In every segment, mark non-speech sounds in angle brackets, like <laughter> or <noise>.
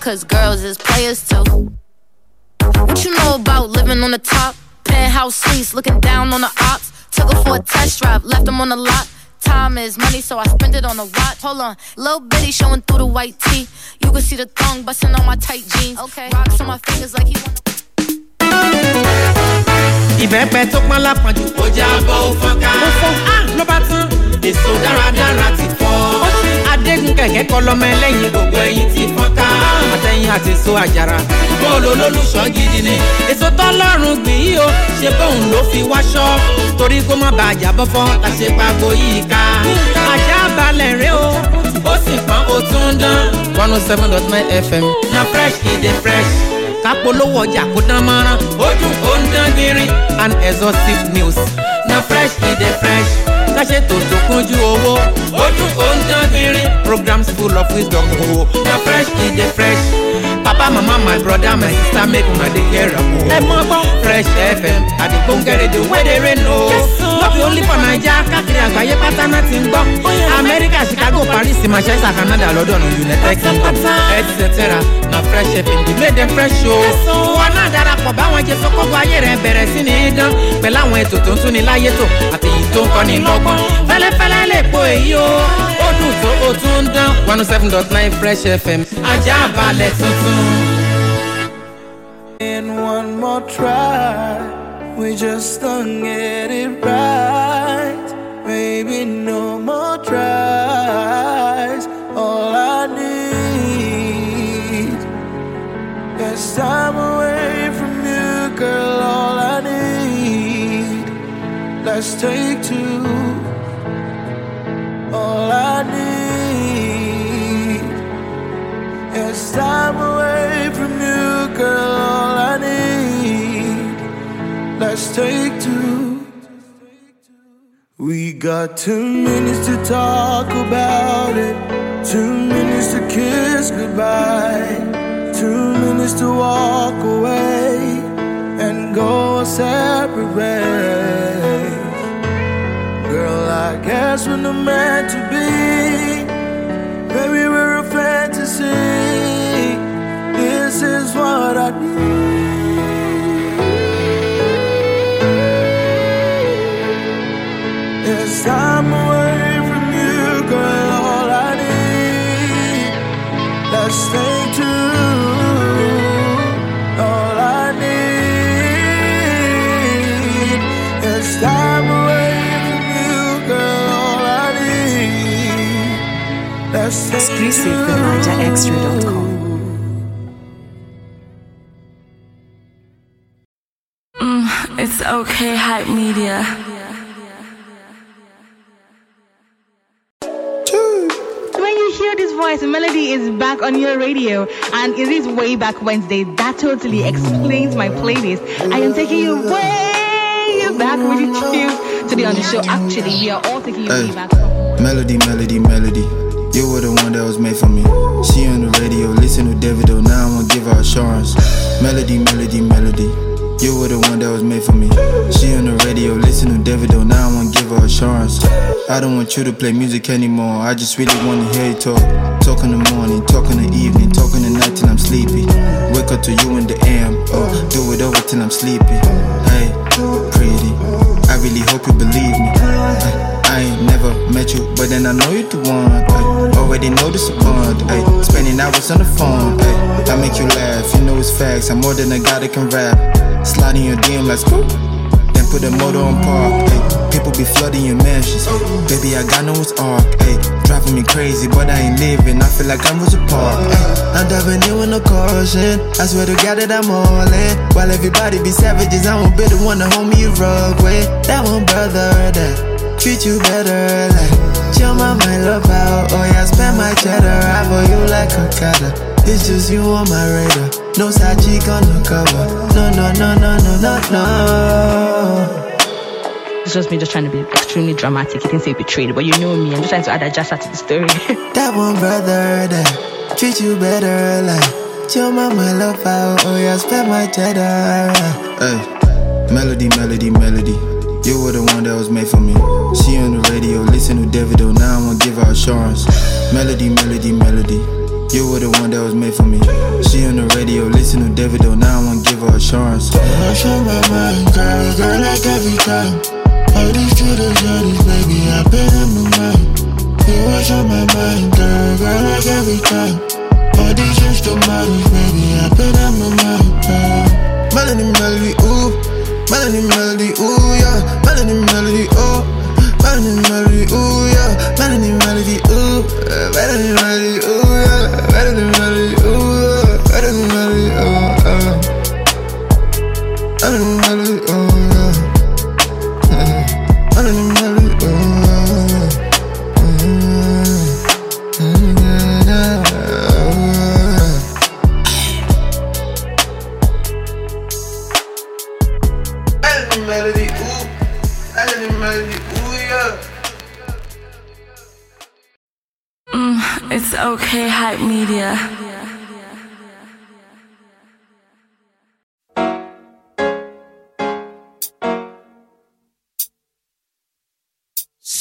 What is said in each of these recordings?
cause girls is players too. What you know about living on the top? Penthouse suites, looking down on the ops. Took her for a test drive, left them on the lot. Time is money, so I spend it on a watch. Hold on, little bitty showing through the white tee. You can see the thong busting on my tight jeans. Okay, rocks on my fingers like he ìbẹ́pẹ tó pọ́n lápọ̀jù. ó já bọ́ ó fọ́n ká. ó fọ́n á ló bá tán. èso dáradára ti fọ́. Ó ṣe adégún kẹ̀kẹ́ kọ́ lọ́mọ ẹlẹ́yin gbogbo ẹyin ti fọ́n ká. àti èso àjàrà. bóòlù olólùṣọ́ gidi ni. èso tọ́lọ́run gbìn yìí o ṣe bóun ló fi wáṣọ. torí kó má bàa jábọ́ fọ́ la ṣe pàgbo yìí ká. àṣà balẹ̀ rẹ o ó sì pọ́n ó tún dán. one oh seven dot nine fm na fresh e dey fresh kápolówó ọjà kó dán mọ́rán ojú kò ń dán gbinrin and exhaustive news na fresh e dey fresh káṣètò tó kúnjú owó full of wisdom o na fresh e dey fresh. Papa mama my brother my sister make una dey hear am o. ẹ mọ gbọ́ fresh fm àdìgbò ń gẹ̀rẹ́ dùn wẹ́dẹ̀ rẹ̀ nù o. lọ́bì only for naija káàkiri àgbáyé pátá náà ti ń gbọ́. amẹ́ríkà chicago paris manchester canada london united kingdom etc na fresh fm di made them fresh o. wọn náà darapọ̀ báwọn jẹ sọ́kọ́gbọ́ ayé rẹ̀ bẹ̀rẹ̀ sí ní dán. Pẹ̀lú àwọn ètò tó ń tún ní láyé tó àti èyí tó ń kọ́ ní lọ́gbọ́n. Fẹ́lẹ́fẹ́lẹ́ lè po èyí o tó o tún dán one oh seven dot nine fresh fm ajá balẹ̀ tuntun. And one more try, we just don't get it right. Maybe no more tries. All I need is time away from you, girl. All I need. Let's take two. All I time away from you, girl. All I need. Let's take two. We got two minutes to talk about it, two minutes to kiss goodbye, two minutes to walk away and go our separate ways. Girl, I guess we're not meant to be. Maybe we're a fantasy. What I need. It's time away from you, girl. All I need. Let's stay tuned. All I need is time away from you, girl. All I need. Let's stay Exclusive from NigerExtra.com. It's okay, hype media. When you hear this voice, Melody is back on your radio, and it is way back Wednesday. That totally explains my playlist. I am taking you way back with you today on the show. Actually, we are all taking you way back. Melody, melody, melody. You were the one that was made for me. She on the radio, listen to Davido. Now I'm gonna give her assurance. Melody, melody, melody. You were the one that was made for me. She on the radio, listen to Davido. Now I'm gonna give her assurance. I don't want you to play music anymore. I just really wanna hear you talk. Talk in the morning, talk in the evening, talk in the night till I'm sleepy. Wake up to you in the AM. Oh, uh, do it over till I'm sleepy. Hey, pretty. I really hope you believe me. Ay, I ain't never met you, but then I know you the one. Ay, already know this bond. Ay, spending hours on the phone. Ay, I make you laugh, you know it's facts. I'm more than a guy that can rap. Sliding your DM like scoop. Then put the motor on park. Ay, people be flooding your mansions. Baby, I got no arc. Ay, driving me crazy, but I ain't living. I feel like I'm Rosa Park. Ay, I'm diving in with no caution. I swear to God that I'm all in. While everybody be savages, I won't be the one to hold me rug with. That one brother that treat you better. Like, chill my mind love out. Oh yeah, spend my cheddar. I for you like a cutter. It's just you on my radar. No side cheek on the cover. No, no, no, no, no, no, no. It's just me just trying to be extremely dramatic. You can say betrayed, but you know me. I'm just trying to add a jazz to the story. <laughs> That one brother that treat you better. Like, my mind love out. Oh yeah, spend my cheddar. Hey, melody, melody, melody. You were the one that was made for me. She on the radio, listen to Davido. Now I'm gonna give her assurance. Melody, melody, melody. You were the one that was made for me. She on the radio, listen to Davido, now I wanna give her assurance. Rush on my mind, girl, girl, like every time. All these little shorties, baby, I pay them no mind. You rush on my mind, girl, girl, like every time. All these instant models, baby, I pay them no mind. Girl. Melody, melody, ooh, melody, melody, ooh, yeah, melody, melody, ooh. Melody, melody, ooh, yeah. Melody, melody, ooh. Melody, melody, ooh, yeah. Melody, melody, ooh, Melody, melody,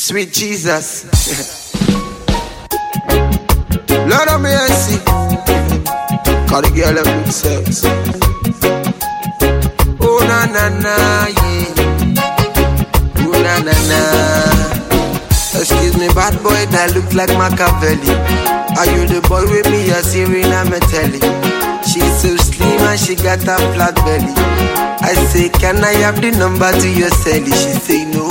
Sweet Jesus. <laughs> Lord of mercy. Call the girl a good sex. Oh na na na, yeah. Oh na na na. Excuse me, bad boy that look like Machiavelli. Are you the boy with me? You're Serena Metelli. She's so slim and she got a flat belly. I say, can I have the number to your celly? She say no,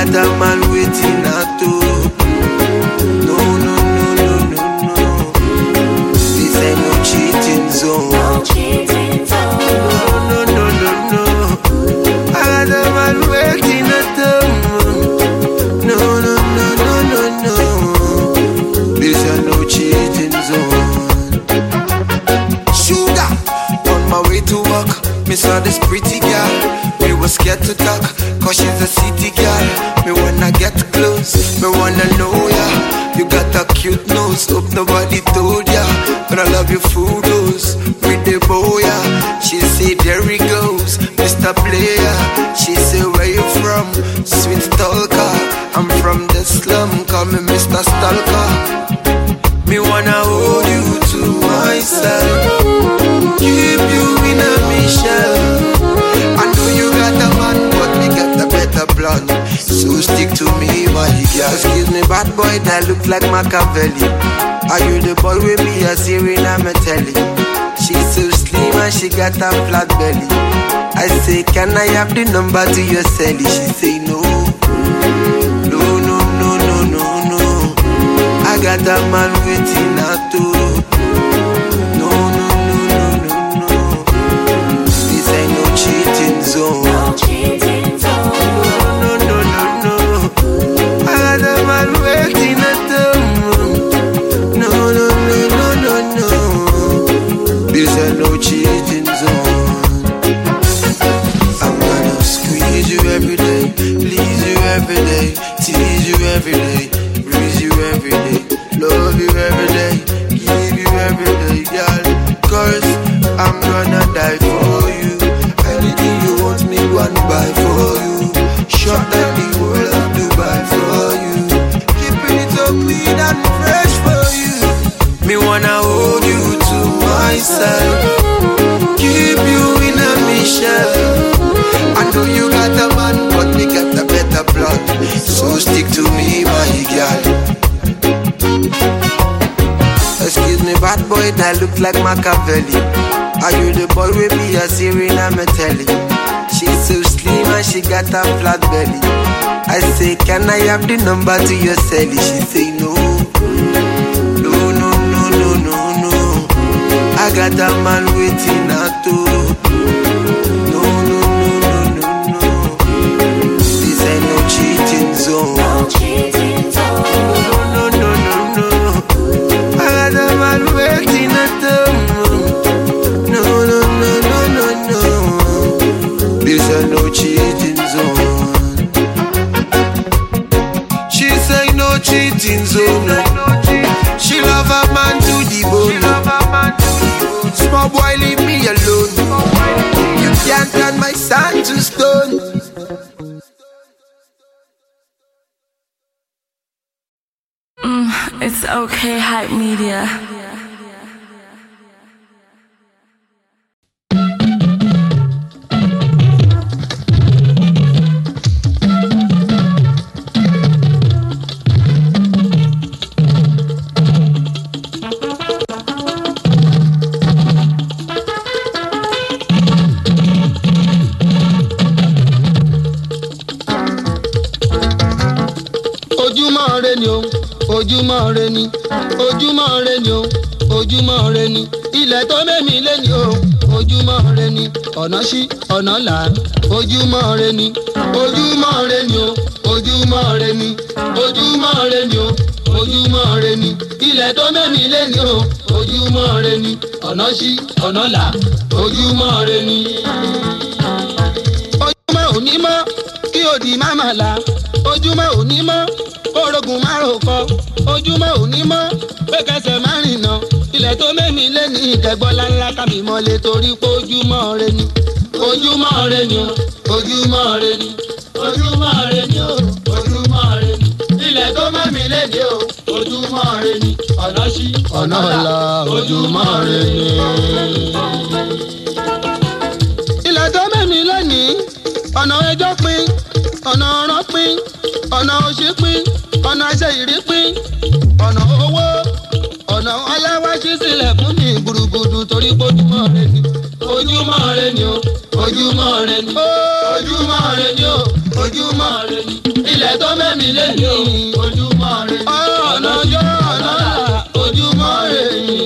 Got a man waiting at home. No, no, no, no, no, no. This ain't no cheating zone. No, no, no, no, no. I got a man waiting at home. No, no, no, no, no, no. This ain't no cheating zone. Sugar, on my way to work, me saw this pretty girl. Me was scared to talk, she's a city girl. Me wanna get close, me wanna know ya. You got a cute nose, hope nobody told ya. But I love your photos with the boya. She say, there he goes, Mr. Player. She say, where you from? Sweet talker. I'm from the slum, call me Mr. Stalker. Me wanna hold you to myself. Keep you in a mission. Plan. So stick to me, my girl. Excuse me, bad boy that look like Machiavelli. Are you the boy with me? A Serena Metelli. She's so slim and she got a flat belly. I say, can I have the number to your celly? She say no. No, no, no, no, no, no. I got a man waiting at home. Every day, tease you every day, breeze you every day, love you every day, give you every day, girl. Cause I'm gonna die for you. Anything you want me, one buy for you. Shut down the world of Dubai for you. Keeping it so clean and fresh for you. Me wanna hold you to myself. Keep you in a mission. I know you stick to me, my girl. Excuse me, bad boy that look like Machiavelli. Are you the boy with me? A Serena Metelli. She's so slim and she got a flat belly. I say, can I have the number to your celly? She say no. No, no, no, no, no, no. I got a man waiting at home. Okay, hype media. Ojúmọ́ re ni ojúmọ́ re ni o ojúmọ́ re ni ilẹ̀ tó mẹ́mi lé ni o ojúmọ́ re ni ọ̀nà sí ọ̀nà là ojúmọ́ re ni ojúmọ́ re ni o ojúmọ́ re ni ojúmọ́ re ni o ojúmọ́ re ni ilẹ̀ tó mẹ́mi lé ni o ojúmọ́ re ni ọ̀nà sí ọ̀nà là ojúmọ́ re ni. ojúmọ́ òní mọ́ kí òdì má mà la ojúmọ́ òní mọ́ kórógùn márùn kọ. Ojúmọ́ òní mọ́ pé kẹsẹ̀ má rìnà. Ilẹ̀ tó mẹ́mi lé ní ìkẹgbọ́lá ńlá kábì mọ́lẹ̀ torí pé ojúmọ́ rẹ ni. Ojúmọ́ rẹ ni ojúmọ́ rẹ ni. Ojúmọ́ rẹ ni o ojúmọ́ rẹ ni. Ilẹ̀ tó mẹ́mi lé ní o ojúmọ́ rẹ ni. Ọ̀nà sí ọ̀nà ọ̀la ojúmọ́ rẹ ni. ilẹ̀ tó mẹ́mi lónìí ọ̀nà ẹjọ́ pín ọ̀nà ọ̀ràn pín ọ̀nà òṣì pín ọ̀nà ẹsẹ̀ ìrí pín ọ̀nà owó ọ̀nà ọláwáṣí sílẹ̀ fún mi. Gbùrùgbùdù torí pé ojúmọ́ rẹ ni. Ojúmọ́ rẹ ni o ojúmọ́ rẹ ni. Ojúmọ́ rẹ ni o ojúmọ́ rẹ ni. Ilẹ̀ tó mẹ́mi lé ní o ojúmọ́ rẹ ni. Ọ̀nà ọjọ́ ọ̀nà ojúmọ́ rẹ ni.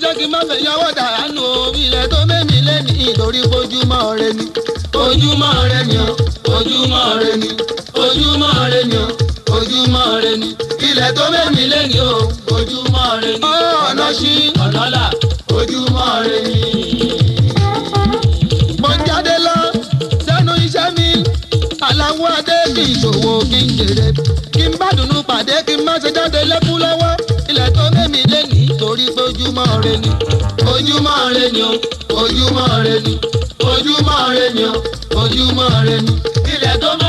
Ṣiṣẹ́ kí n má fẹ̀yìn ọwọ́ dàánù ilẹ̀ tó mẹ́mí lẹ́nìí ìtorí ojúmọ́ rẹ ni. Ojúmọ́ rẹ ni o ojúmọ́ rẹ ni. Ojúmọ́ rẹ ni o ojúmọ́ rẹ ni. Ilẹ̀ tó mẹ́mí lẹ́nìí o ojúmọ́ rẹ ni. Ọ̀nà sí ọ̀nà ojúmọ́ rẹ ni. mo jáde lọ sẹ́nu iṣẹ́ mi. Aláwọ̀ adé kì í ṣòwò kí n jèrè. Kí n bá dùnú pàdé kí n má ṣe jáde lẹ́kún lọ́wọ́ torí pé ojúmọ́ rẹ ni. Ojúmọ́ rẹ ni o ojúmọ́ rẹ ni. Ojúmọ́ rẹ ni o ojúmọ́ rẹ ni. Ilẹ̀ tó mẹ́mi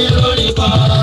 lórí kan.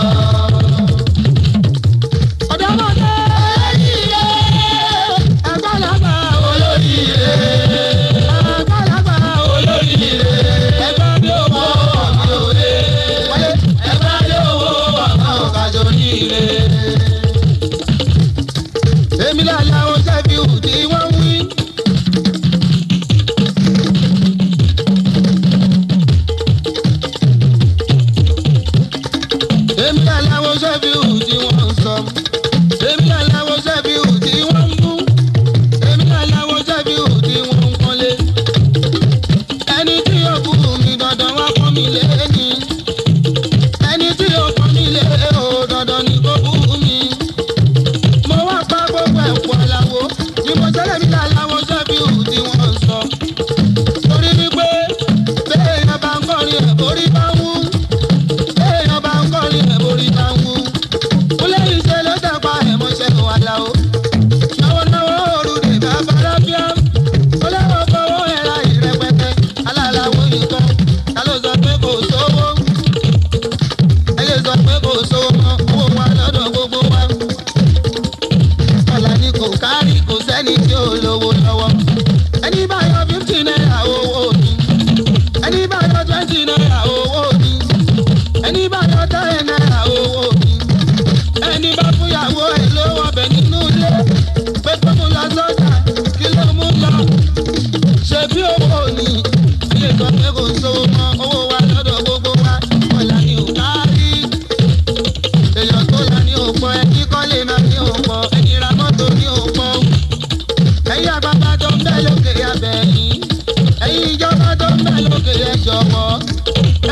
lókè yẹn jọ̀wọ́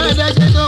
ẹ̀ẹ́dẹ́gbẹ́dọ́.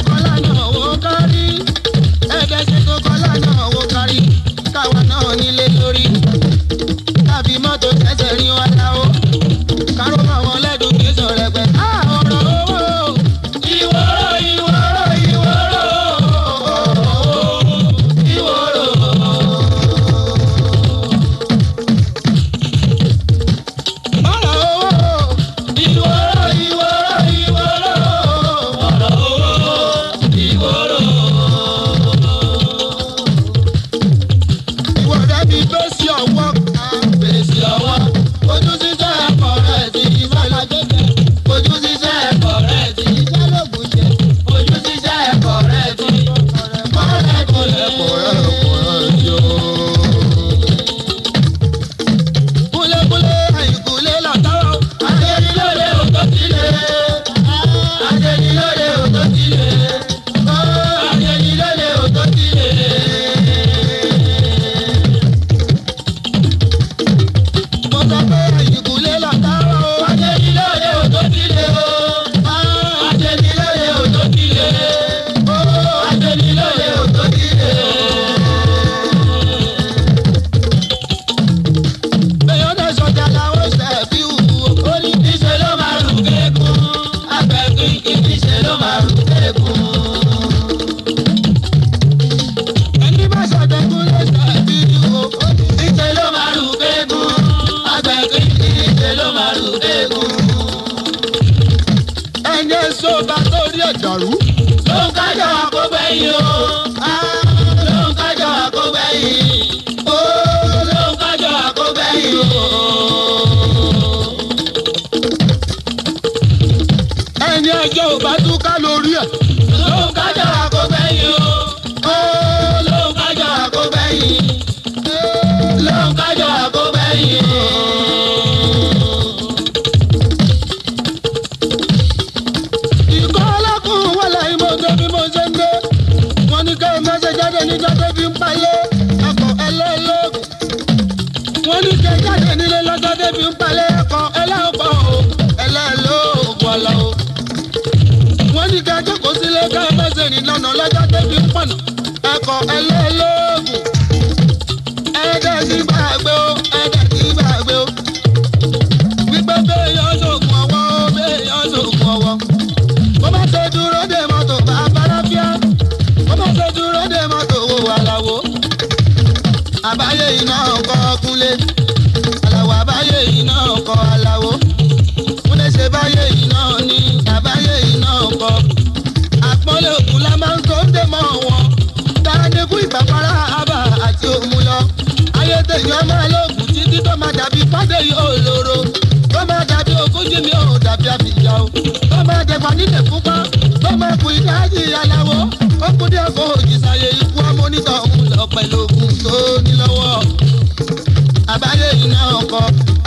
múlẹ̀ aláwọ̀ àbáyé yìí náà kọ aláwo múlẹ̀ ṣe báyé yìí náà ní àbáyé yìí náà kọ. àpọ́nlé òkun la máa ń tó dé mọ́ wọn. Dáadékú ìpàpárá àbà àti òmùlọ ayédèyí ọmọ alóògùn títí tó máa dàbí fádéyí òòlòrò tó máa dàbí ogójì mi ò dàbí àbíjà o. Tó máa jẹ̀fà nílẹ̀ fúnpá tó máa kù ìdájì aláwo ó kú díẹ̀ kó òjì sàyè ikú ọmọ onítọ̀ òun lọ pẹ̀lú ògùn tó ní lọ́wọ́ àbáyé iná ọkọ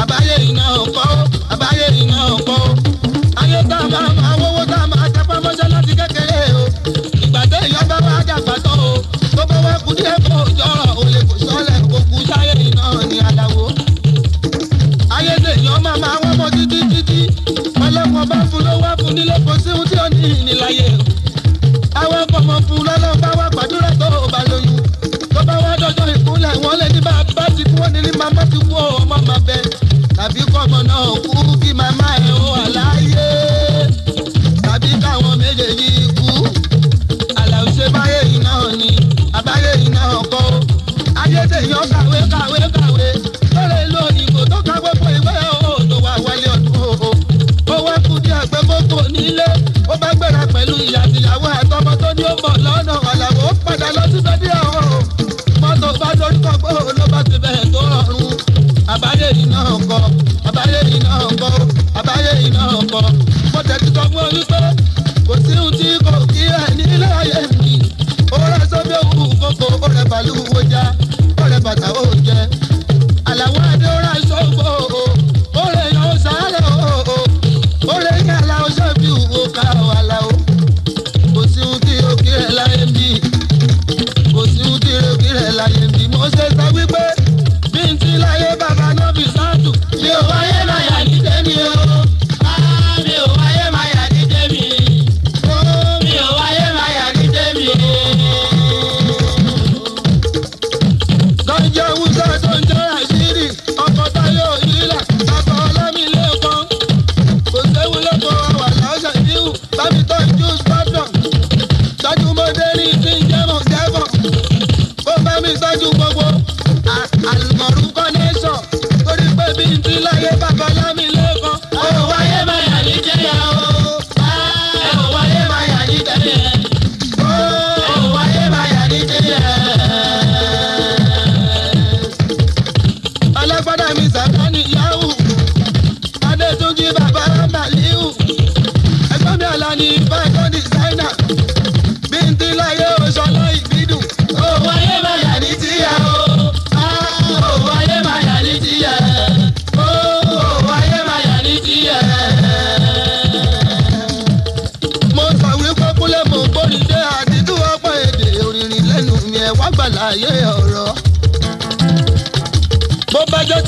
àbáyé iná ọkọ àbáyé iná ọkọ. ayé tá a máa máa wọ́wọ́ tá a máa jápá mọ́ṣẹ́ láti kékeré o ìgbà tó èèyàn bá wá dàgbà tán o tó bá wá kú díẹ̀ kó jọrọ̀ olè kò sọ́lẹ̀ kó kú sáyé iná ní aláwo. ayé lèèyàn máa máa wọ́n mọ títí títí ọlọ́wọ́n bá fún ló fún nílé kò sí tí ó ní ìníláyé o. àwọn ọkọ̀ mọ̀ fún lọ́lọ́wọ́.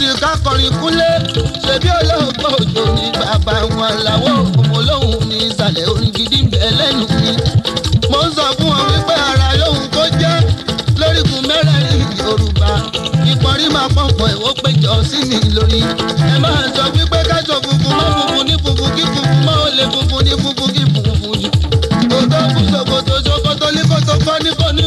kọrin ká kọrin kúnlé ṣebí olóògbé òjò ní bàbá wọn làwọ̀ òmòlóhùn ní ìsàlẹ̀ orin gidi ń bẹ lẹ́nu mi. mo ń sọ fún wọn wípé ara lóhun kó jẹ́ lórígun mẹ́rẹ̀ẹ̀rin yorùbá ìpọ́nrí máa pọ̀npọ̀ ẹ̀wọ́ péjọ sí mi lórí. ẹ máa sọ wípé káṣọ funfun mọ́ funfun ní funfun kí funfun mọ́ olè funfun ní funfun kí funfun yìí. kò tó kú ṣòkòtò ṣòkòtò ní kò tó kọ́ ní kò ní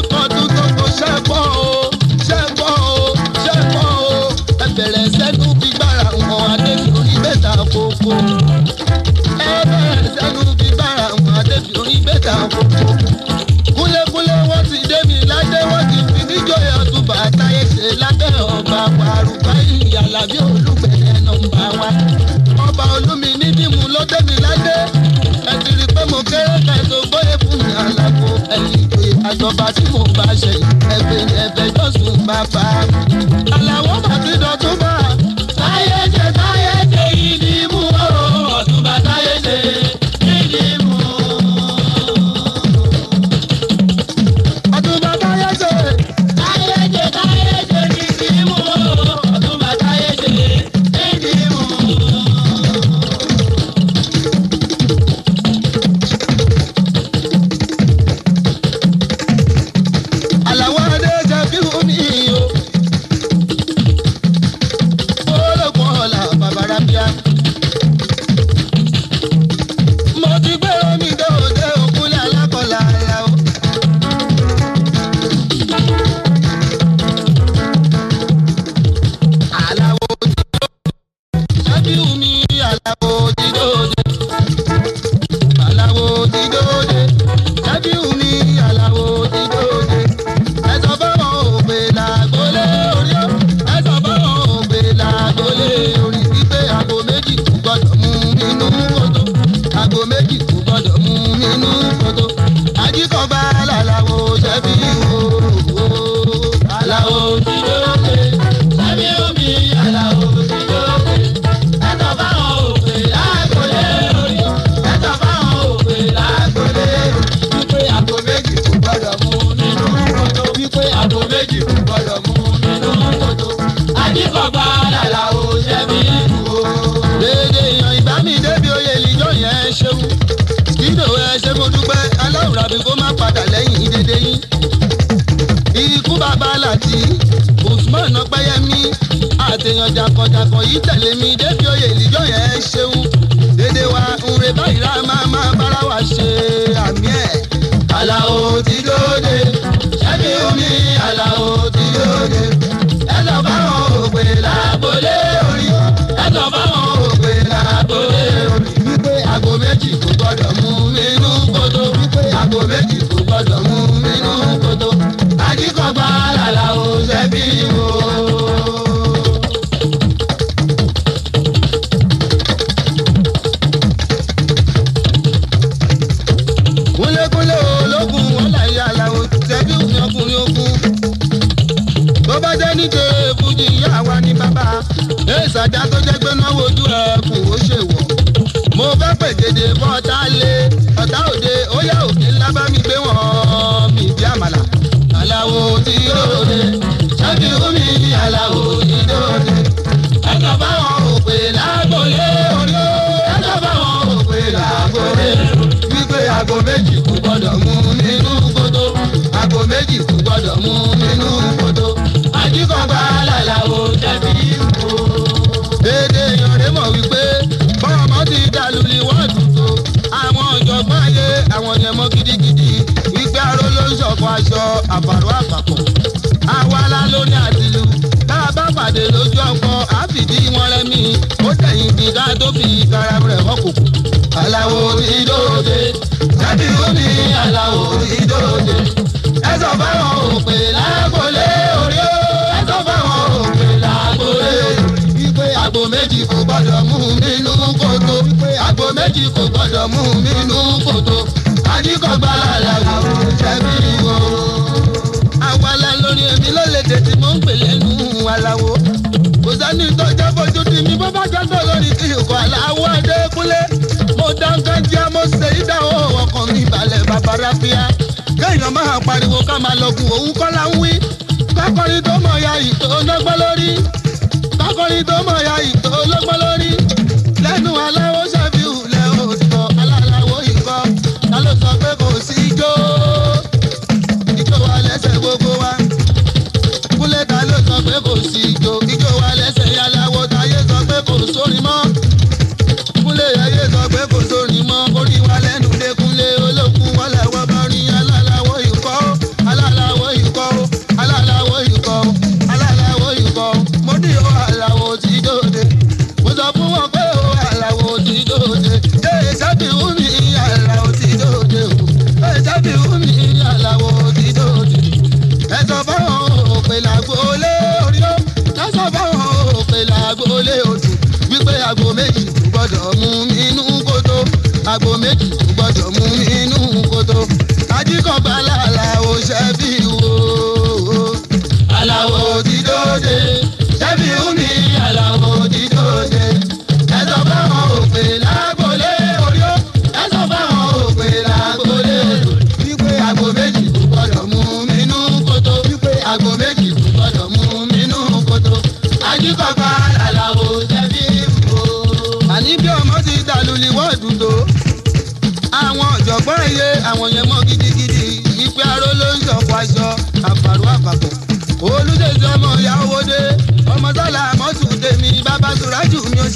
nọ́mbà wa rúbá ìyàlá bí olùgbẹ̀lẹ̀ nọ́mbà wa. ọba olómi nídìmú ló dé mi láyé ẹ ti rí i pé mo kéré kẹsàn-án gbóyè fún mi àlàfo ẹ̀yìn ìgbé àjọba tí mo bá ṣe ẹ̀fẹ̀ ẹ̀fẹ̀ jọ̀sùn bàbá. àlàwọ̀ bàbí dọ̀tún bá. aṣọ àbàrò àgbàpọ̀ awala ló ní àdìlú tá a bá pàdé lójú ọkọ àfìdí wọn rẹmi. Ó tẹ̀yìn ti dá tó fi kára rẹ̀ mọ́kòkò. aláwo ti dòde jáde ó ní aláwo ti dòde ẹ sọ fáwọn òpè lágbólé orí ó ẹ sọ fáwọn òpè lágbólé wípé àgbo méjì kò gbọdọ̀ mú mi nú kòtò àgbo méjì kò gbọdọ̀ mú mi nú kòtò adíkọ̀gbà làlàwò jẹ̀bi ìwò. àwàlà lórí èmi ló lè tètè mọ́ ń pè lẹ́nu àlàwò. kò sẹ́ni tó jẹ́ fojú di mi bó bá jọ́dọ̀ lórí ìkọ̀ àlàwọ̀ adékúnlé. mo dáńkẹ́ jẹ́ mo ṣe ìdáwọ̀ ọkàn mi balẹ̀ bàbá mọ̀ ya ìtò ọlọ́gbọ́n lórí. kákọrin tó mọ̀ ya ìtò ọlọ́gbọ́n lórí.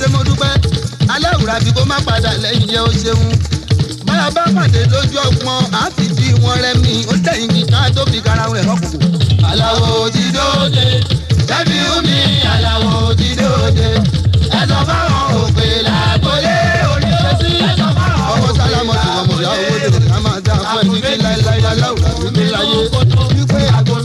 Ṣe mo dúpẹ́? Aláwùrà bí kò má padà lẹ́yìn yẹn ó ṣeun. Báyọ̀ bá pàdé lójú ọpọ́n á fi di wọn rẹmi. Ó tẹ̀yìn kíkà tó fi kara rẹ̀ rọ́pò. aláwo ti dóde ṣẹ́bi omi aláwo ti dóde. Ẹ̀sọ́ fáwọn òpè làgbólé orí sí. Ẹ̀sọ́ fáwọn ọmọ sálámọ̀ tí wọ́n mọ̀ yá owó dèrè ká máa dá fún ẹni tí láéláé aláwùrà bí mi láyé